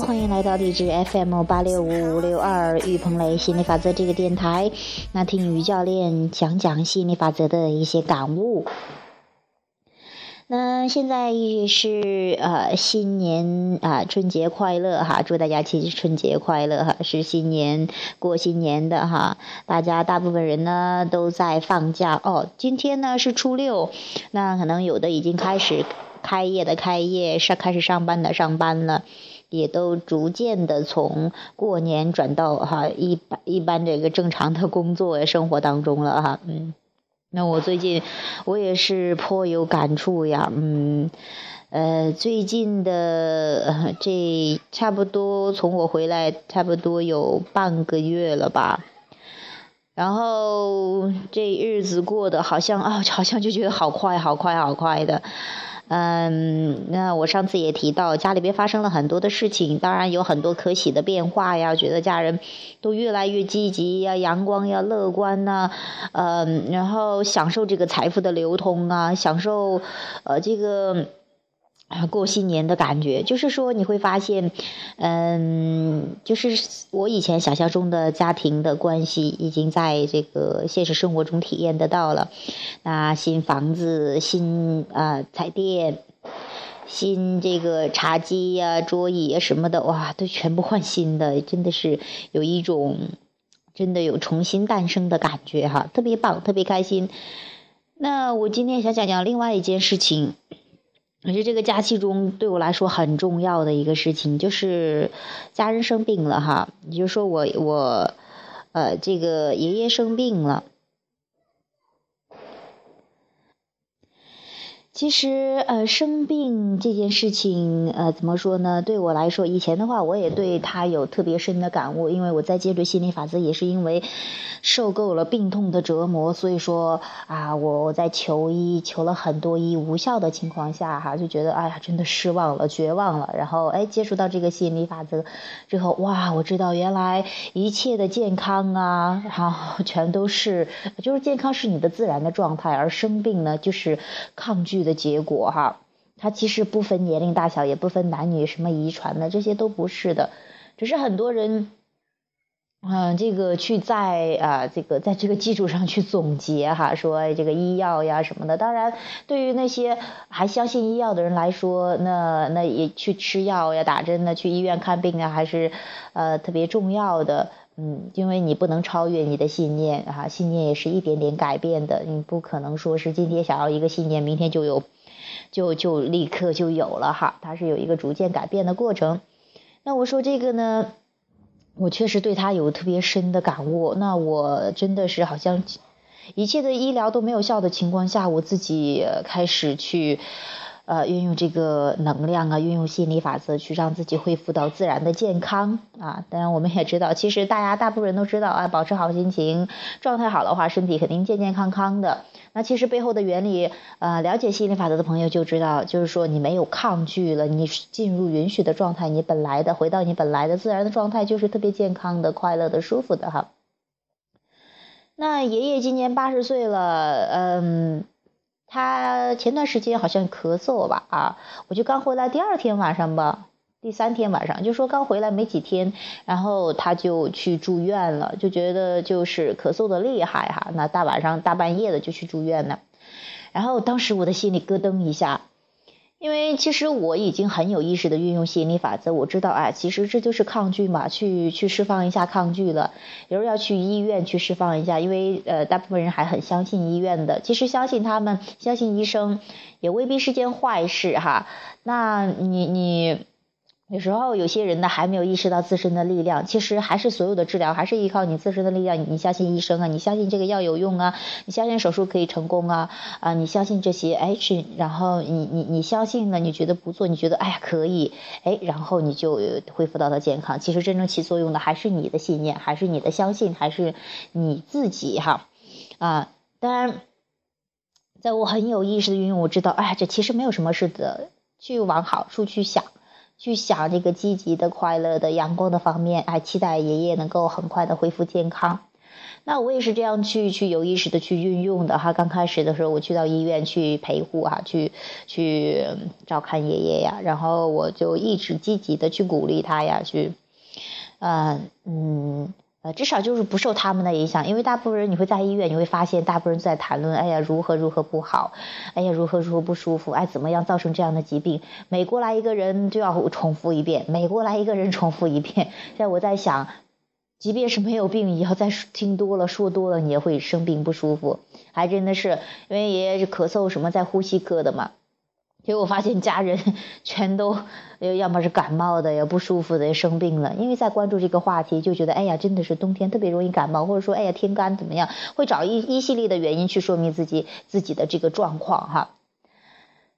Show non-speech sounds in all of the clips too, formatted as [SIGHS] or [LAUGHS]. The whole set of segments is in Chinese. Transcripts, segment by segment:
欢迎来到荔枝 FM 八六五五六二玉鹏雷心理法则这个电台。那听于教练讲讲心理法则的一些感悟。那现在也是呃新年啊春节快乐哈，祝大家其实春节快乐哈，是新年过新年的哈。大家大部分人呢都在放假哦，今天呢是初六，那可能有的已经开始。开业的开业，上开始上班的上班了，也都逐渐的从过年转到哈一般一般这个正常的工作生活当中了哈，嗯，那我最近我也是颇有感触呀，嗯，呃，最近的这差不多从我回来差不多有半个月了吧，然后这日子过得好像啊，好像就觉得好快好快好快的。嗯，那我上次也提到，家里边发生了很多的事情，当然有很多可喜的变化呀，觉得家人都越来越积极呀、阳光呀、乐观呐，嗯，然后享受这个财富的流通啊，享受呃这个。过新年的感觉，就是说你会发现，嗯，就是我以前想象中的家庭的关系，已经在这个现实生活中体验得到了。那新房子、新啊彩电、新这个茶几呀、桌椅啊什么的，哇，都全部换新的，真的是有一种真的有重新诞生的感觉哈，特别棒，特别开心。那我今天想讲讲另外一件事情。可是这个假期中对我来说很重要的一个事情，就是家人生病了哈，也就说我我，呃，这个爷爷生病了。其实，呃，生病这件事情，呃，怎么说呢？对我来说，以前的话，我也对他有特别深的感悟，因为我在接触心理法则，也是因为受够了病痛的折磨，所以说啊，我我在求医，求了很多医无效的情况下，哈，就觉得哎呀，真的失望了，绝望了。然后，哎，接触到这个心理法则之后，哇，我知道原来一切的健康啊，然后，全都是，就是健康是你的自然的状态，而生病呢，就是抗拒。的结果哈，它其实不分年龄大小，也不分男女，什么遗传的这些都不是的，只是很多人，嗯，这个去在啊，这个在这个基础上去总结哈，说这个医药呀什么的。当然，对于那些还相信医药的人来说，那那也去吃药呀、打针呢、去医院看病啊，还是呃特别重要的。嗯，因为你不能超越你的信念哈，信念也是一点点改变的，你不可能说是今天想要一个信念，明天就有，就就立刻就有了哈，它是有一个逐渐改变的过程。那我说这个呢，我确实对他有特别深的感悟。那我真的是好像一切的医疗都没有效的情况下，我自己开始去。呃，运用这个能量啊，运用心理法则去让自己恢复到自然的健康啊。当然，我们也知道，其实大家大部分人都知道啊，保持好心情，状态好的话，身体肯定健健康康的。那其实背后的原理，呃，了解心理法则的朋友就知道，就是说你没有抗拒了，你进入允许的状态，你本来的回到你本来的自然的状态，就是特别健康的、快乐的、舒服的哈。那爷爷今年八十岁了，嗯。他前段时间好像咳嗽吧啊，我就刚回来第二天晚上吧，第三天晚上就说刚回来没几天，然后他就去住院了，就觉得就是咳嗽的厉害哈，那大晚上大半夜的就去住院了，然后当时我的心里咯噔一下。因为其实我已经很有意识的运用吸引力法则，我知道啊，其实这就是抗拒嘛，去去释放一下抗拒了。有人要去医院去释放一下，因为呃，大部分人还很相信医院的，其实相信他们，相信医生，也未必是件坏事哈。那你你。有时候有些人呢还没有意识到自身的力量，其实还是所有的治疗还是依靠你自身的力量。你相信医生啊，你相信这个药有用啊，你相信手术可以成功啊啊，你相信这些哎是，然后你你你相信了，你觉得不做，你觉得哎呀可以哎，然后你就恢复到了健康。其实真正起作用的还是你的信念，还是你的相信，还是你自己哈啊。当然，在我很有意识的运用，我知道哎，这其实没有什么事的，去往好处去想。去想这个积极的、快乐的、阳光的方面，还，期待爷爷能够很快的恢复健康。那我也是这样去去有意识的去运用的哈。刚开始的时候，我去到医院去陪护哈，去去照看爷爷呀，然后我就一直积极的去鼓励他呀，去，呃嗯。呃，至少就是不受他们的影响，因为大部分人你会在医院，你会发现大部分人在谈论，哎呀，如何如何不好，哎呀，如何如何不舒服，哎，怎么样造成这样的疾病？每过来一个人就要重复一遍，每过来一个人重复一遍。现在我在想，即便是没有病，以后再听多了说多了，你也会生病不舒服。还真的是，因为爷爷是咳嗽什么在呼吸科的嘛。结果发现家人 [LAUGHS] 全都，要么是感冒的，也不舒服的，生病了。因为在关注这个话题，就觉得哎呀，真的是冬天特别容易感冒，或者说哎呀天干怎么样，会找一一系列的原因去说明自己自己的这个状况哈。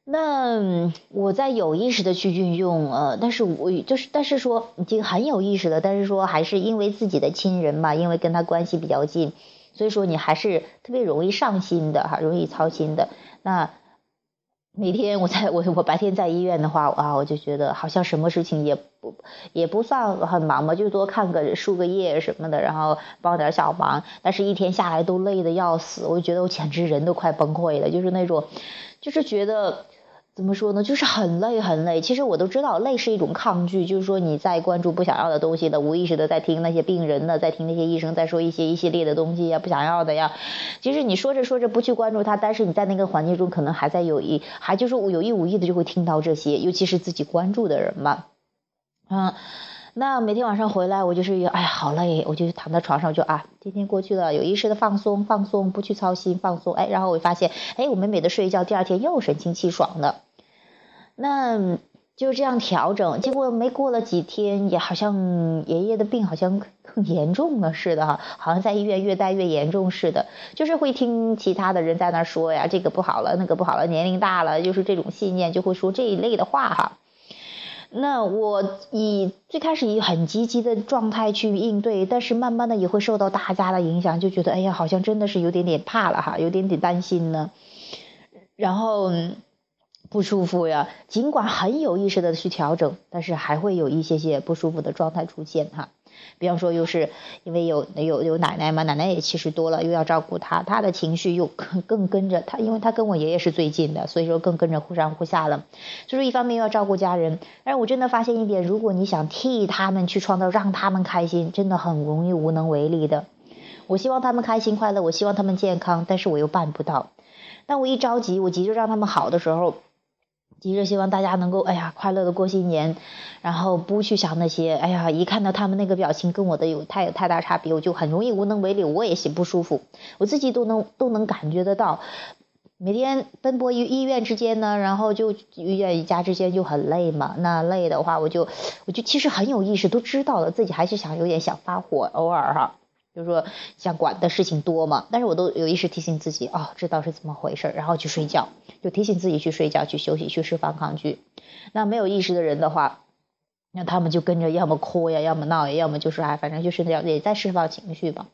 那我在有意识的去运用，呃，但是我就是但是说已经很有意识了，但是说还是因为自己的亲人嘛，因为跟他关系比较近，所以说你还是特别容易上心的哈，容易操心的那。每天我在我我白天在医院的话啊，我就觉得好像什么事情也不也不算很忙嘛，就多看个输个液什么的，然后帮点小忙。但是一天下来都累得要死，我就觉得我简直人都快崩溃了，就是那种，就是觉得。怎么说呢？就是很累，很累。其实我都知道，累是一种抗拒，就是说你在关注不想要的东西的，无意识的在听那些病人的，在听那些医生在说一些一系列的东西呀，不想要的呀。其实你说着说着不去关注他，但是你在那个环境中可能还在有意，还就是有意无意的就会听到这些，尤其是自己关注的人嘛，嗯。那每天晚上回来，我就是哎，好累，我就躺在床上，就啊，今天过去了，有意识的放松，放松，不去操心，放松，哎，然后我发现，哎，我美美的睡一觉，第二天又神清气爽的。那就这样调整，结果没过了几天，也好像爷爷的病好像更严重了似的哈，好像在医院越待越严重似的，就是会听其他的人在那说呀，这个不好了，那个不好了，年龄大了，就是这种信念就会说这一类的话哈。那我以最开始以很积极的状态去应对，但是慢慢的也会受到大家的影响，就觉得哎呀，好像真的是有点点怕了哈，有点点担心呢，然后不舒服呀。尽管很有意识的去调整，但是还会有一些些不舒服的状态出现哈。比方说，又是因为有有有奶奶嘛，奶奶也七十多了，又要照顾她，她的情绪又 [LAUGHS] 更更跟着她，因为她跟我爷爷是最近的，所以说更跟着忽上忽下了。就是一方面要照顾家人，但是我真的发现一点，如果你想替他们去创造让他们开心，真的很容易无能为力的。我希望他们开心快乐，我希望他们健康，但是我又办不到。当我一着急，我急着让他们好的时候。急着希望大家能够哎呀快乐的过新年，然后不去想那些哎呀一看到他们那个表情跟我的有太有太大差别，我就很容易无能为力，我也心不舒服，我自己都能都能感觉得到，每天奔波于医院之间呢，然后就医院与家之间就很累嘛，那累的话我就我就其实很有意识都知道了，自己还是想有点想发火，偶尔哈。就是说，想管的事情多嘛，但是我都有意识提醒自己，哦，知道是怎么回事，然后去睡觉，就提醒自己去睡觉，去休息，去释放抗拒。那没有意识的人的话，那他们就跟着要么哭呀，要么闹呀，要么就是哎，反正就是那样，也在释放情绪吧。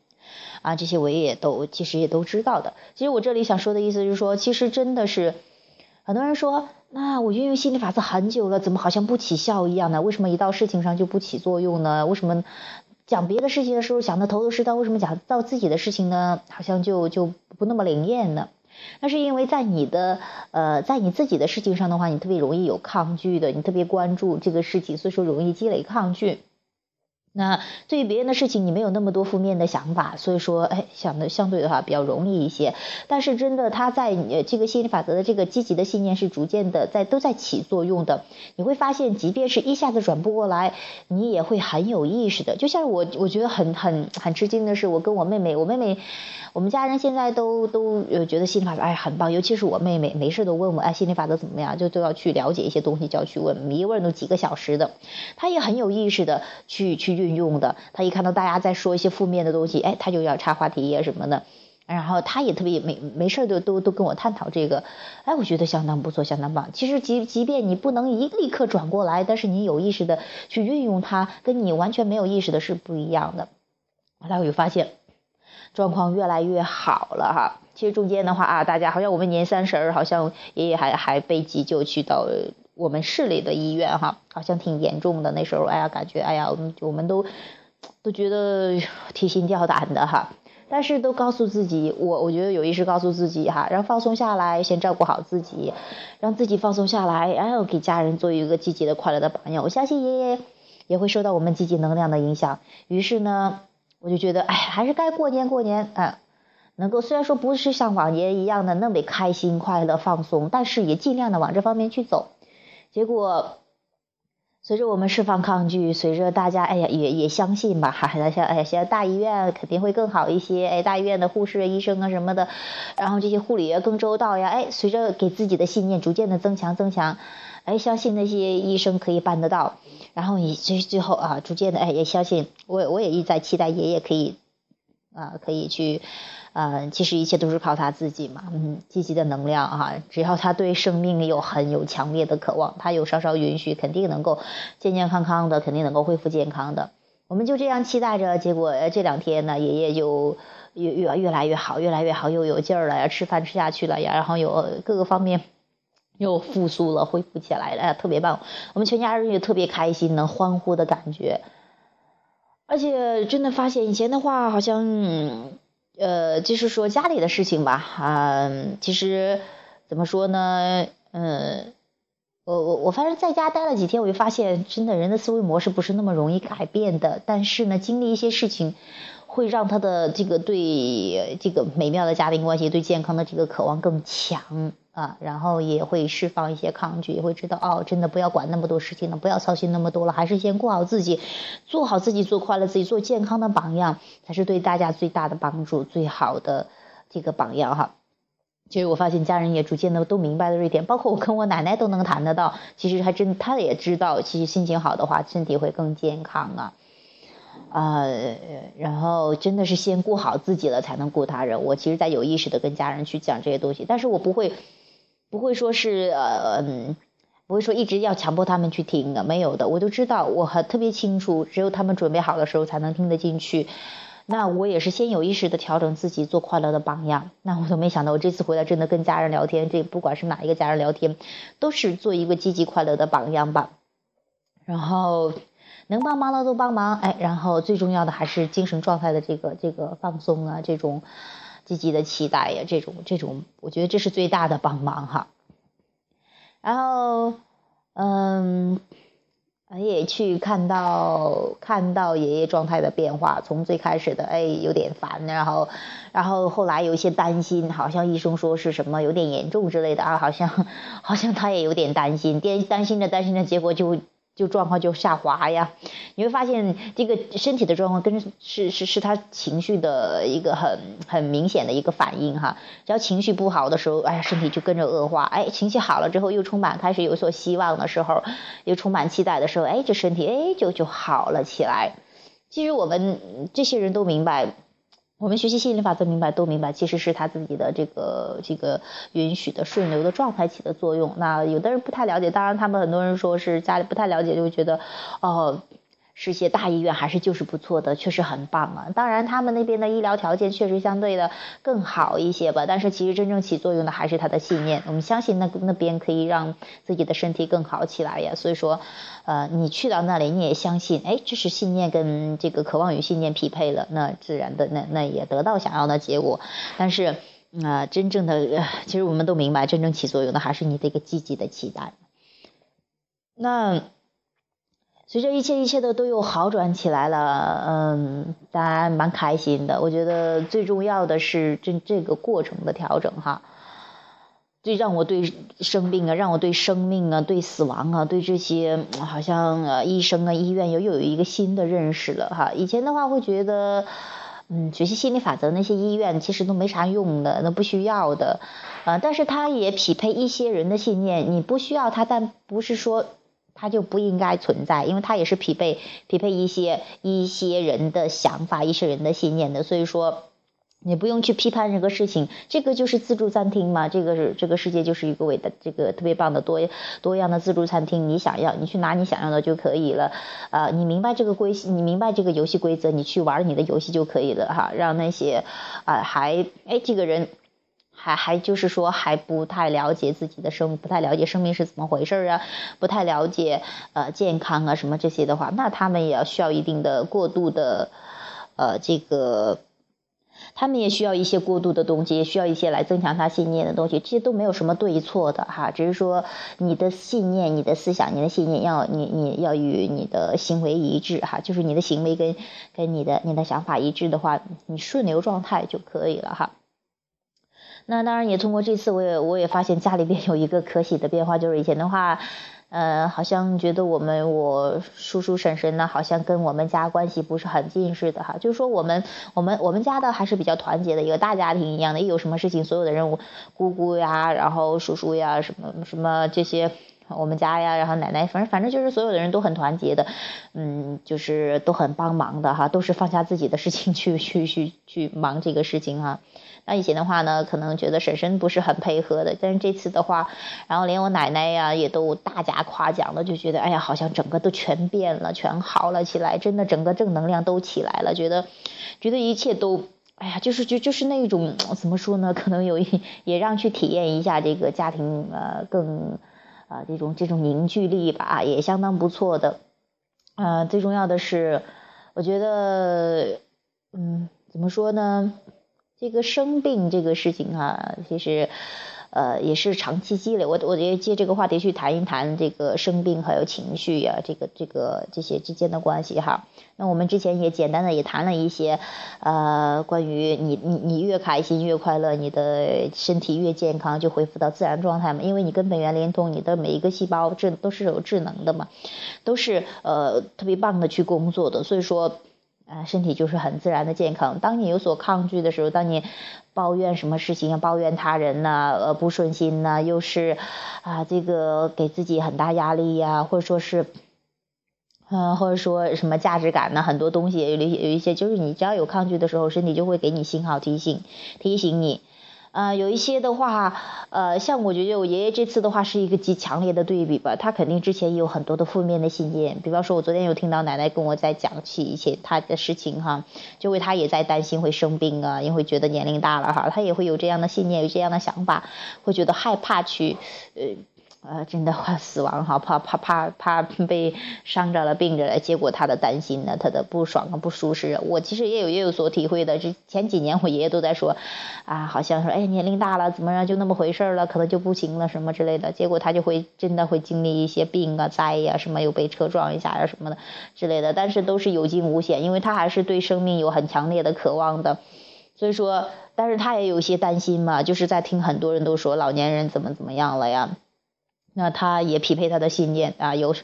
啊，这些我也都其实也都知道的。其实我这里想说的意思是说，其实真的是很多人说，那我运用心理法则很久了，怎么好像不起效一样呢？为什么一到事情上就不起作用呢？为什么？讲别的事情的时候想的头头是道，为什么讲到自己的事情呢？好像就就不那么灵验呢？那是因为在你的呃，在你自己的事情上的话，你特别容易有抗拒的，你特别关注这个事情，所以说容易积累抗拒。那对于别人的事情，你没有那么多负面的想法，所以说，哎，想的相对的话比较容易一些。但是真的，他在这个心理法则的这个积极的信念是逐渐的在都在起作用的。你会发现，即便是一下子转不过来，你也会很有意识的。就像我，我觉得很很很吃惊的是，我跟我妹妹，我妹妹。我们家人现在都都呃觉得心理法则哎很棒，尤其是我妹妹，没事都问我哎心理法则怎么样，就都要去了解一些东西，就要去问，一问都几个小时的。她也很有意识的去去运用的，他一看到大家在说一些负面的东西，哎，他就要插话题呀什么的。然后他也特别没没事都都都跟我探讨这个，哎，我觉得相当不错，相当棒。其实即即便你不能一立刻转过来，但是你有意识的去运用它，跟你完全没有意识的是不一样的。后来我就发现。状况越来越好了哈，其实中间的话啊，大家好像我们年三十儿好像爷爷还还被急救去到我们市里的医院哈，好像挺严重的那时候，哎呀感觉哎呀我们我们都都觉得 [SIGHS] 提心吊胆的哈，但是都告诉自己，我我觉得有意识告诉自己哈，然后放松下来，先照顾好自己，让自己放松下来，然后给家人做一个积极的、快乐的榜样。我相信爷爷也会受到我们积极能量的影响。于是呢，我就觉得，哎，还是该过年过年啊，能够虽然说不是像往年一样的那么开心、快乐、放松，但是也尽量的往这方面去走。结果。随着我们释放抗拒，随着大家哎呀也也相信吧，哈，那像哎呀，现在大医院肯定会更好一些，哎，大医院的护士、医生啊什么的，然后这些护理也更周到呀，哎，随着给自己的信念逐渐的增强增强，哎，相信那些医生可以办得到，然后你最最后啊，逐渐的哎也相信，我我也一再期待爷爷可以啊可以去。呃，其实一切都是靠他自己嘛，嗯，积极的能量哈，只要他对生命有很有强烈的渴望，他有稍稍允许，肯定能够健健康康的，肯定能够恢复健康的。我们就这样期待着，结果这两天呢，爷爷就越越越来越好，越来越好，又有劲儿了呀，吃饭吃下去了呀，然后有各个方面又复苏了，恢复起来了，特别棒。我们全家人也特别开心，能欢呼的感觉，而且真的发现以前的话好像。呃，就是说家里的事情吧，啊，其实怎么说呢？嗯，我我我反正在家待了几天，我就发现，真的人的思维模式不是那么容易改变的。但是呢，经历一些事情，会让他的这个对这个美妙的家庭关系、对健康的这个渴望更强。啊，然后也会释放一些抗拒，也会知道哦，真的不要管那么多事情了，不要操心那么多了，还是先过好自己，做好自己，做快乐自己，做健康的榜样，才是对大家最大的帮助，最好的这个榜样哈。其实我发现家人也逐渐的都明白了这一点，包括我跟我奶奶都能谈得到，其实还真她也知道，其实心情好的话，身体会更健康啊。啊，然后真的是先顾好自己了，才能顾他人。我其实在有意识的跟家人去讲这些东西，但是我不会。不会说是呃，不会说一直要强迫他们去听的，没有的，我都知道，我很特别清楚，只有他们准备好的时候才能听得进去。那我也是先有意识的调整自己，做快乐的榜样。那我都没想到，我这次回来真的跟家人聊天，这不管是哪一个家人聊天，都是做一个积极快乐的榜样吧。然后能帮忙的都帮忙，哎，然后最重要的还是精神状态的这个这个放松啊，这种。积极的期待呀，这种这种，我觉得这是最大的帮忙哈。然后，嗯，也去看到看到爷爷状态的变化，从最开始的哎有点烦，然后然后后来有一些担心，好像医生说是什么有点严重之类的啊，好像好像他也有点担心，担担心着担心着，结果就。就状况就下滑呀，你会发现这个身体的状况跟是是是他情绪的一个很很明显的一个反应哈。只要情绪不好的时候，哎呀，身体就跟着恶化。哎，情绪好了之后，又充满开始有所希望的时候，又充满期待的时候，哎，这身体哎就就好了起来。其实我们这些人都明白。我们学习吸引力法则，明白都明白，其实是他自己的这个这个允许的顺流的状态起的作用。那有的人不太了解，当然他们很多人说是家里不太了解，就会觉得哦。是些大医院还是就是不错的，确实很棒啊。当然，他们那边的医疗条件确实相对的更好一些吧。但是其实真正起作用的还是他的信念。我们相信那那边可以让自己的身体更好起来呀。所以说，呃，你去到那里，你也相信，哎，这是信念跟这个渴望与信念匹配了，那自然的那那也得到想要的结果。但是啊，真正的其实我们都明白，真正起作用的还是你这个积极的期待。那。随着一切一切的都有好转起来了，嗯，当然蛮开心的。我觉得最重要的是这这个过程的调整哈，最让我对生病啊，让我对生命啊，对死亡啊，对这些好像呃医生啊医院又又有一个新的认识了哈。以前的话会觉得，嗯，学习心理法则那些医院其实都没啥用的，那不需要的，啊，但是它也匹配一些人的信念，你不需要它，但不是说。它就不应该存在，因为它也是匹配匹配一些一些人的想法、一些人的信念的。所以说，你不用去批判这个事情，这个就是自助餐厅嘛。这个是这个世界就是一个伟大、这个特别棒的多多样的自助餐厅。你想要，你去拿你想要的就可以了。啊，你明白这个规，你明白这个游戏规则，你去玩你的游戏就可以了哈。让那些啊还哎这个人。还还就是说还不太了解自己的生，不太了解生命是怎么回事啊，不太了解呃健康啊什么这些的话，那他们也要需要一定的过度的呃这个他们也需要一些过度的东西，也需要一些来增强他信念的东西，这些都没有什么对错的哈，只是说你的信念、你的思想、你的信念要你你要与你的行为一致哈，就是你的行为跟跟你的你的想法一致的话，你顺流状态就可以了哈。那当然也通过这次，我也我也发现家里边有一个可喜的变化，就是以前的话。呃，好像觉得我们我叔叔婶婶呢，好像跟我们家关系不是很近似的哈。就是说我们我们我们家的还是比较团结的一个大家庭一样的，一有什么事情，所有的人，姑姑呀，然后叔叔呀，什么什么这些，我们家呀，然后奶奶，反正反正就是所有的人都很团结的，嗯，就是都很帮忙的哈，都是放下自己的事情去去去去忙这个事情哈。那以前的话呢，可能觉得婶婶不是很配合的，但是这次的话，然后连我奶奶呀也都大加夸奖了，就觉得哎呀，好像整个都全变了，全好了起来，真的整个正能量都起来了，觉得觉得一切都哎呀，就是就就是那种怎么说呢？可能有一也让去体验一下这个家庭呃更啊这种这种凝聚力吧，也相当不错的。呃，最重要的是，我觉得嗯，怎么说呢？这个生病这个事情哈，其实，呃，也是长期积累。我我觉得借这个话题去谈一谈这个生病还有情绪呀，这个这个这些之间的关系哈。那我们之前也简单的也谈了一些，呃，关于你你你越开心越快乐，你的身体越健康，就恢复到自然状态嘛。因为你跟本源连通，你的每一个细胞智都是有智能的嘛，都是呃特别棒的去工作的。所以说。呃，身体就是很自然的健康。当你有所抗拒的时候，当你抱怨什么事情，抱怨他人呐，呃，不顺心呐，又是啊，这个给自己很大压力呀，或者说是，嗯，或者说什么价值感呢，很多东西有有一些，就是你只要有抗拒的时候，身体就会给你信号提醒，提醒你。呃，有一些的话，呃，像我觉得我爷爷这次的话是一个极强烈的对比吧，他肯定之前也有很多的负面的信念，比方说，我昨天有听到奶奶跟我在讲起一些他的事情哈，就为他也在担心会生病啊，因为觉得年龄大了哈，他也会有这样的信念，有这样的想法，会觉得害怕去，呃。呃，真的怕死亡哈，怕怕怕怕被伤着了、病着了，结果他的担心呢，他的不爽啊、不舒适，我其实也有也有所体会的。这前几年我爷爷都在说，啊，好像说，哎，年龄大了，怎么样，就那么回事了，可能就不行了什么之类的。结果他就会真的会经历一些病啊、灾呀，什么又被车撞一下呀什么的之类的。但是都是有惊无险，因为他还是对生命有很强烈的渴望的。所以说，但是他也有些担心嘛，就是在听很多人都说老年人怎么怎么样了呀。那他也匹配他的信念啊，有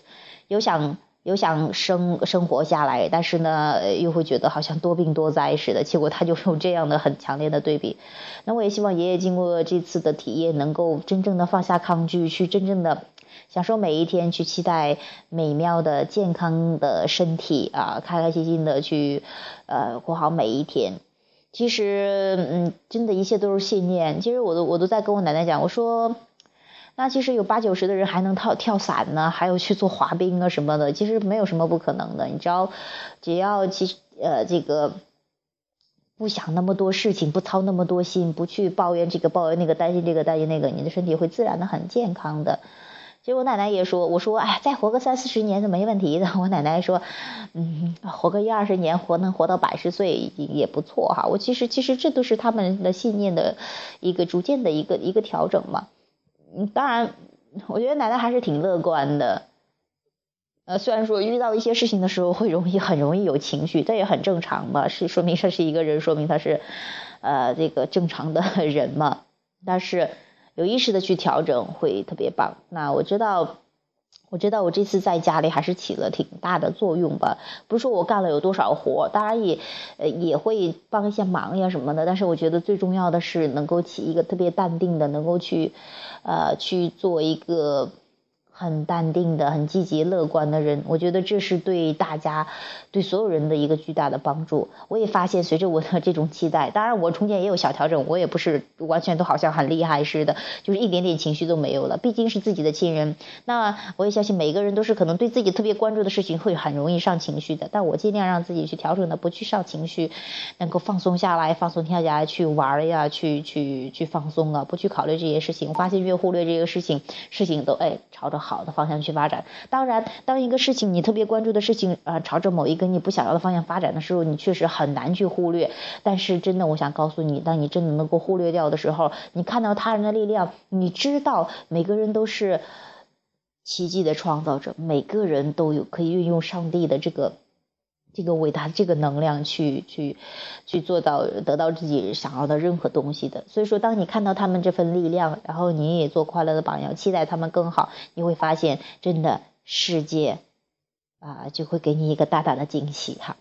有想有想生生活下来，但是呢，又会觉得好像多病多灾似的，结果他就有这样的很强烈的对比。那我也希望爷爷经过这次的体验，能够真正的放下抗拒，去真正的享受每一天，去期待美妙的健康的身体啊，开开心心的去呃过好每一天。其实，嗯，真的一切都是信念。其实我都我都在跟我奶奶讲，我说。那其实有八九十的人还能跳跳伞呢，还有去做滑冰啊什么的，其实没有什么不可能的。你只要只要其呃这个不想那么多事情，不操那么多心，不去抱怨这个抱怨那个，担心这个担心那个，你的身体会自然的很健康的。其实我奶奶也说，我说哎，再活个三四十年是没问题的。[LAUGHS] 我奶奶说，嗯，活个一二十年，活能活到百十岁也不错哈。我其实其实这都是他们的信念的一个逐渐的一个一个调整嘛。嗯，当然，我觉得奶奶还是挺乐观的。呃，虽然说遇到一些事情的时候会容易很容易有情绪，这也很正常嘛，是说明他是一个人，说明他是呃这个正常的人嘛。但是有意识的去调整会特别棒。那我知道。我知道我这次在家里还是起了挺大的作用吧，不是说我干了有多少活，当然也呃也会帮一些忙呀什么的，但是我觉得最重要的是能够起一个特别淡定的，能够去呃去做一个。很淡定的、很积极乐观的人，我觉得这是对大家、对所有人的一个巨大的帮助。我也发现，随着我的这种期待，当然我中间也有小调整，我也不是完全都好像很厉害似的，就是一点点情绪都没有了。毕竟是自己的亲人，那我也相信每个人都是可能对自己特别关注的事情会很容易上情绪的。但我尽量让自己去调整的，不去上情绪，能够放松下来，放松下来去玩呀，去去去放松啊，不去考虑这些事情。我发现越忽略这个事情，事情都哎朝着。好好的方向去发展。当然，当一个事情你特别关注的事情啊，朝着某一个你不想要的方向发展的时候，你确实很难去忽略。但是真的，我想告诉你，当你真的能够忽略掉的时候，你看到他人的力量，你知道每个人都是奇迹的创造者，每个人都有可以运用上帝的这个。这个伟大这个能量去去去做到得到自己想要的任何东西的，所以说当你看到他们这份力量，然后你也做快乐的榜样，期待他们更好，你会发现真的世界啊就会给你一个大大的惊喜哈。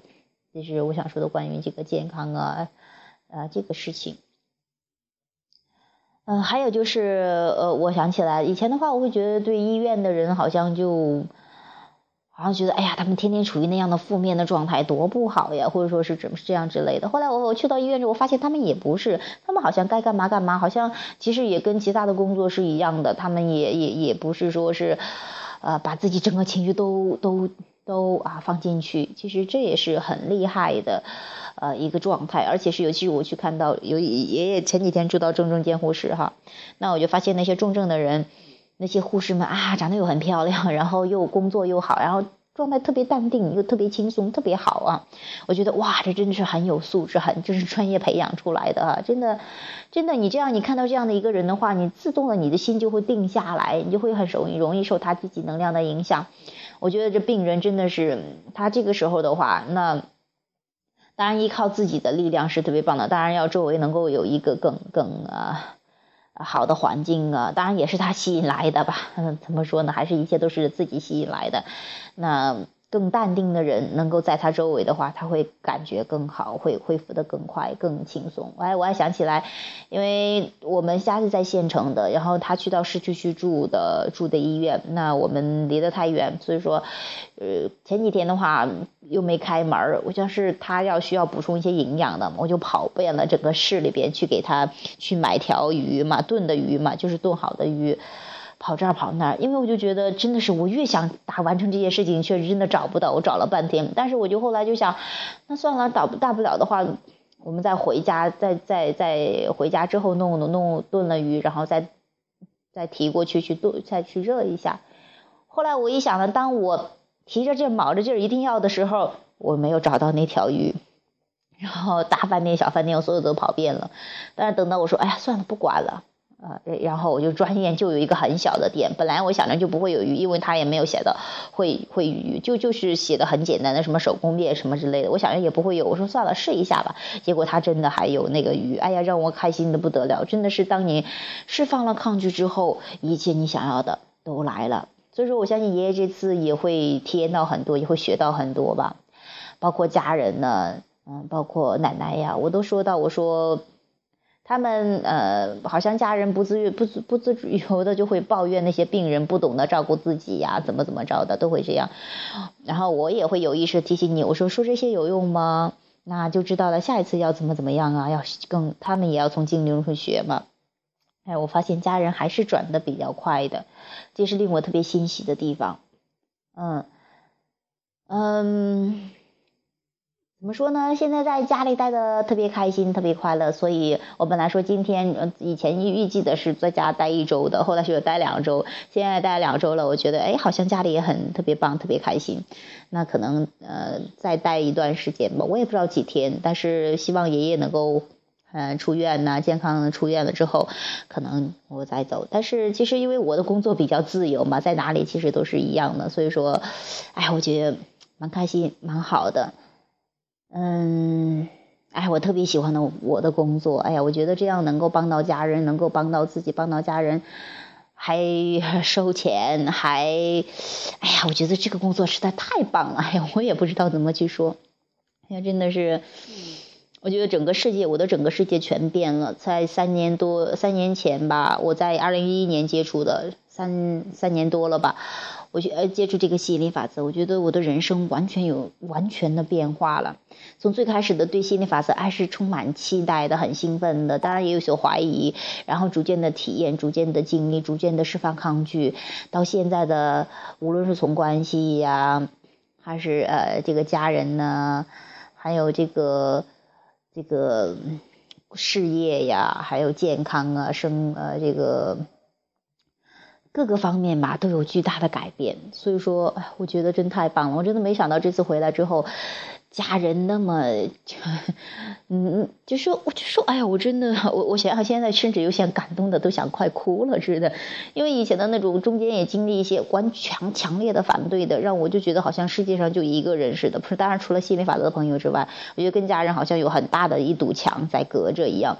这是我想说的关于这个健康啊啊这个事情。嗯，还有就是呃，我想起来以前的话，我会觉得对医院的人好像就。然后觉得，哎呀，他们天天处于那样的负面的状态，多不好呀，或者说是怎么这样之类的。后来我我去到医院之后，我发现他们也不是，他们好像该干嘛干嘛，好像其实也跟其他的工作是一样的，他们也也也不是说是，呃，把自己整个情绪都都都啊放进去。其实这也是很厉害的，呃，一个状态。而且是尤其是我去看到有爷爷前几天住到重症监护室哈，那我就发现那些重症的人。那些护士们啊，长得又很漂亮，然后又工作又好，然后状态特别淡定，又特别轻松，特别好啊！我觉得哇，这真的是很有素质，很就是专业培养出来的啊！真的，真的，你这样你看到这样的一个人的话，你自动的你的心就会定下来，你就会很容易容易受他积极能量的影响。我觉得这病人真的是他这个时候的话，那当然依靠自己的力量是特别棒的，当然要周围能够有一个更更啊。好的环境啊，当然也是他吸引来的吧。嗯，[LAUGHS] 怎么说呢？还是一切都是自己吸引来的。那。更淡定的人能够在他周围的话，他会感觉更好，会恢复的更快、更轻松。哎，我还想起来，因为我们家是在县城的，然后他去到市区去住的住的医院，那我们离得太远，所以说，呃，前几天的话又没开门，我像是他要需要补充一些营养的，我就跑遍了整个市里边去给他去买条鱼嘛，炖的鱼嘛，就是炖好的鱼。跑这儿跑那儿，因为我就觉得真的是，我越想打完成这些事情，确实真的找不到。我找了半天，但是我就后来就想，那算了，倒大不了的话，我们再回家，再再再回家之后弄弄弄炖了鱼，然后再再提过去去炖，再去热一下。后来我一想呢，当我提着劲卯着劲一定要的时候，我没有找到那条鱼，然后大饭店小饭店我所有都跑遍了，但是等到我说，哎呀，算了，不管了。呃，然后我就专业就有一个很小的店，本来我想着就不会有鱼，因为他也没有写的会会鱼，就就是写的很简单的什么手工店什么之类的，我想着也不会有，我说算了试一下吧，结果他真的还有那个鱼，哎呀，让我开心的不得了，真的是当你释放了抗拒之后，一切你想要的都来了，所以说我相信爷爷这次也会体验到很多，也会学到很多吧，包括家人呢，嗯，包括奶奶呀，我都说到我说。他们呃，好像家人不自不不自由的就会抱怨那些病人不懂得照顾自己呀，怎么怎么着的都会这样。然后我也会有意识提醒你，我说说这些有用吗？那就知道了，下一次要怎么怎么样啊？要更他们也要从经历中学嘛。哎，我发现家人还是转的比较快的，这是令我特别欣喜的地方。嗯嗯。怎么说呢？现在在家里待的特别开心，特别快乐。所以我本来说今天，以前预预计的是在家待一周的，后来是待两周，现在待两周了。我觉得，哎，好像家里也很特别棒，特别开心。那可能呃再待一段时间吧，我也不知道几天。但是希望爷爷能够嗯出院呐，健康出院了之后，可能我再走。但是其实因为我的工作比较自由嘛，在哪里其实都是一样的。所以说，哎，我觉得蛮开心，蛮好的。嗯，哎，我特别喜欢的我的工作，哎呀，我觉得这样能够帮到家人，能够帮到自己，帮到家人，还 [LAUGHS] 收钱，还，哎呀，我觉得这个工作实在太棒了，哎呀，我也不知道怎么去说，哎呀，真的是，我觉得整个世界，我的整个世界全变了，在三年多三年前吧，我在二零一一年接触的，三三年多了吧。我去呃接触这个吸引力法则，我觉得我的人生完全有完全的变化了。从最开始的对吸引力法则还是充满期待的，很兴奋的，当然也有些怀疑，然后逐渐的体验，逐渐的经历，逐渐的释放抗拒，到现在的无论是从关系呀，还是呃这个家人呢，还有这个这个事业呀，还有健康啊，生呃这个。各个方面吧都有巨大的改变。所以说，我觉得真太棒了。我真的没想到这次回来之后。家人那么，嗯，就说我就说，哎呀，我真的，我我想想，现在甚至有些感动的都想快哭了似的，因为以前的那种中间也经历一些关强强烈的反对的，让我就觉得好像世界上就一个人似的，不是？当然除了心理法则的朋友之外，我觉得跟家人好像有很大的一堵墙在隔着一样。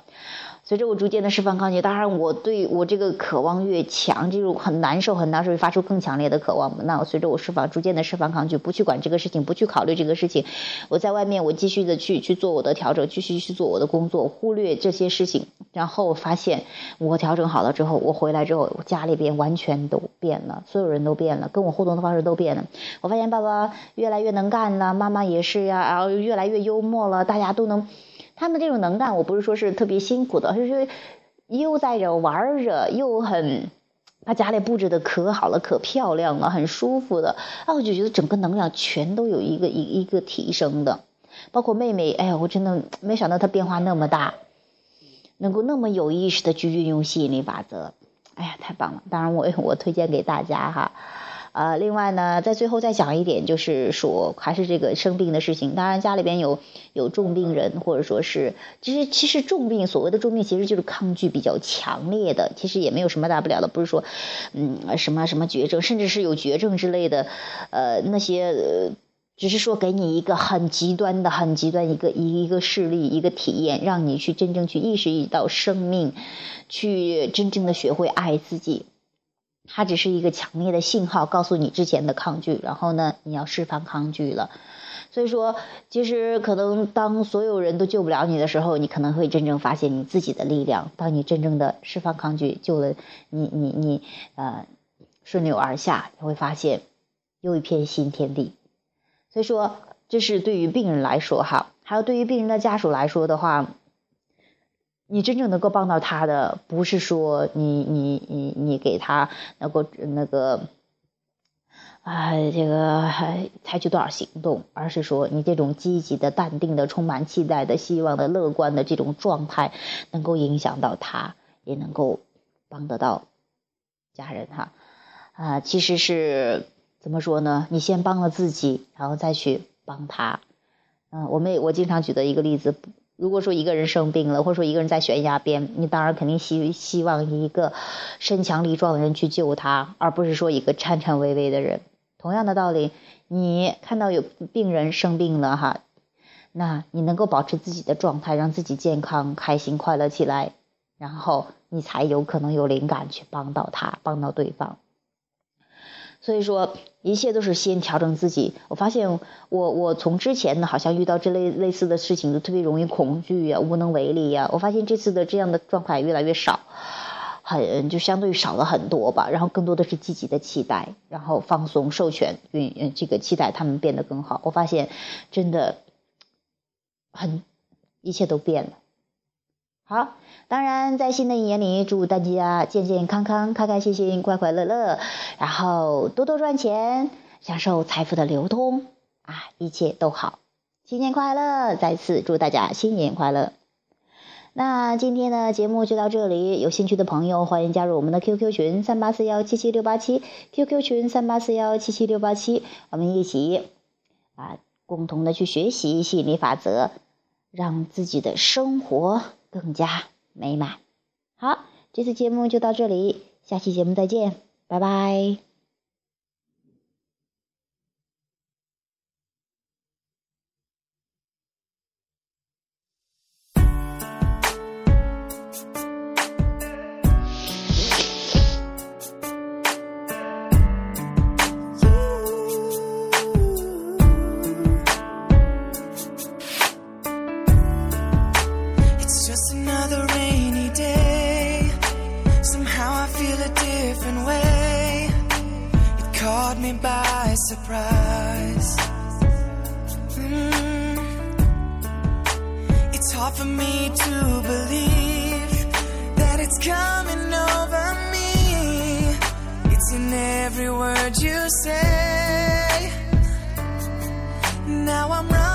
随着我逐渐的释放抗拒，当然我对我这个渴望越强，这种很难受很难受，发出更强烈的渴望。那随着我释放，逐渐的释放抗拒，不去管这个事情，不去考虑这个事情，我在外面我继续的去去做我的调整，继续去做我的工作，忽略这些事情。然后我发现我调整好了之后，我回来之后，家里边完全都变了，所有人都变了，跟我互动的方式都变了。我发现爸爸越来越能干了，妈妈也是呀，然后越来越幽默了，大家都能。他们这种能干，我不是说是特别辛苦的，就是悠哉着玩着，又很把家里布置的可好了，可漂亮了，很舒服的。啊，我就觉得整个能量全都有一个一一个提升的。包括妹妹，哎呀，我真的没想到她变化那么大，能够那么有意识的去运用吸引力法则，哎呀，太棒了！当然，我我推荐给大家哈。呃，另外呢，在最后再讲一点，就是说还是这个生病的事情。当然，家里边有有重病人，或者说是，其实其实重病，所谓的重病，其实就是抗拒比较强烈的，其实也没有什么大不了的，不是说，嗯，什么什么绝症，甚至是有绝症之类的，呃，那些，只是说给你一个很极端的、很极端一个一一个事例、一个体验，让你去真正去意识到生命，去真正的学会爱自己。它只是一个强烈的信号，告诉你之前的抗拒，然后呢，你要释放抗拒了。所以说，其实可能当所有人都救不了你的时候，你可能会真正发现你自己的力量。当你真正的释放抗拒，救了你，你你呃顺流而下，你会发现又一片新天地。所以说，这是对于病人来说哈，还有对于病人的家属来说的话。你真正能够帮到他的，不是说你你你你给他能够那个，啊，这个采取多少行动，而是说你这种积极的、淡定的、充满期待的、希望的、乐观的这种状态，能够影响到他，也能够帮得到家人哈。啊，其实是怎么说呢？你先帮了自己，然后再去帮他。嗯，我们我经常举的一个例子。如果说一个人生病了，或者说一个人在悬崖边，你当然肯定希希望一个身强力壮的人去救他，而不是说一个颤颤巍巍的人。同样的道理，你看到有病人生病了哈，那你能够保持自己的状态，让自己健康、开心、快乐起来，然后你才有可能有灵感去帮到他，帮到对方。所以说，一切都是先调整自己。我发现，我我从之前呢，好像遇到这类类似的事情，都特别容易恐惧呀，无能为力呀。我发现这次的这样的状态越来越少，很就相对少了很多吧。然后更多的是积极的期待，然后放松、授权，运这个期待他们变得更好。我发现，真的很，一切都变了。好。当然，在新的一年里，祝大家健健康康、开开心心、快快乐乐，然后多多赚钱，享受财富的流通啊，一切都好，新年快乐！再次祝大家新年快乐。那今天的节目就到这里，有兴趣的朋友欢迎加入我们的 QQ 群三八四幺七七六八七，QQ 群三八四幺七七六八七，我们一起啊，共同的去学习吸引力法则，让自己的生活更加。美满，好，这次节目就到这里，下期节目再见，拜拜。coming over me. It's in every word you say. Now I'm running.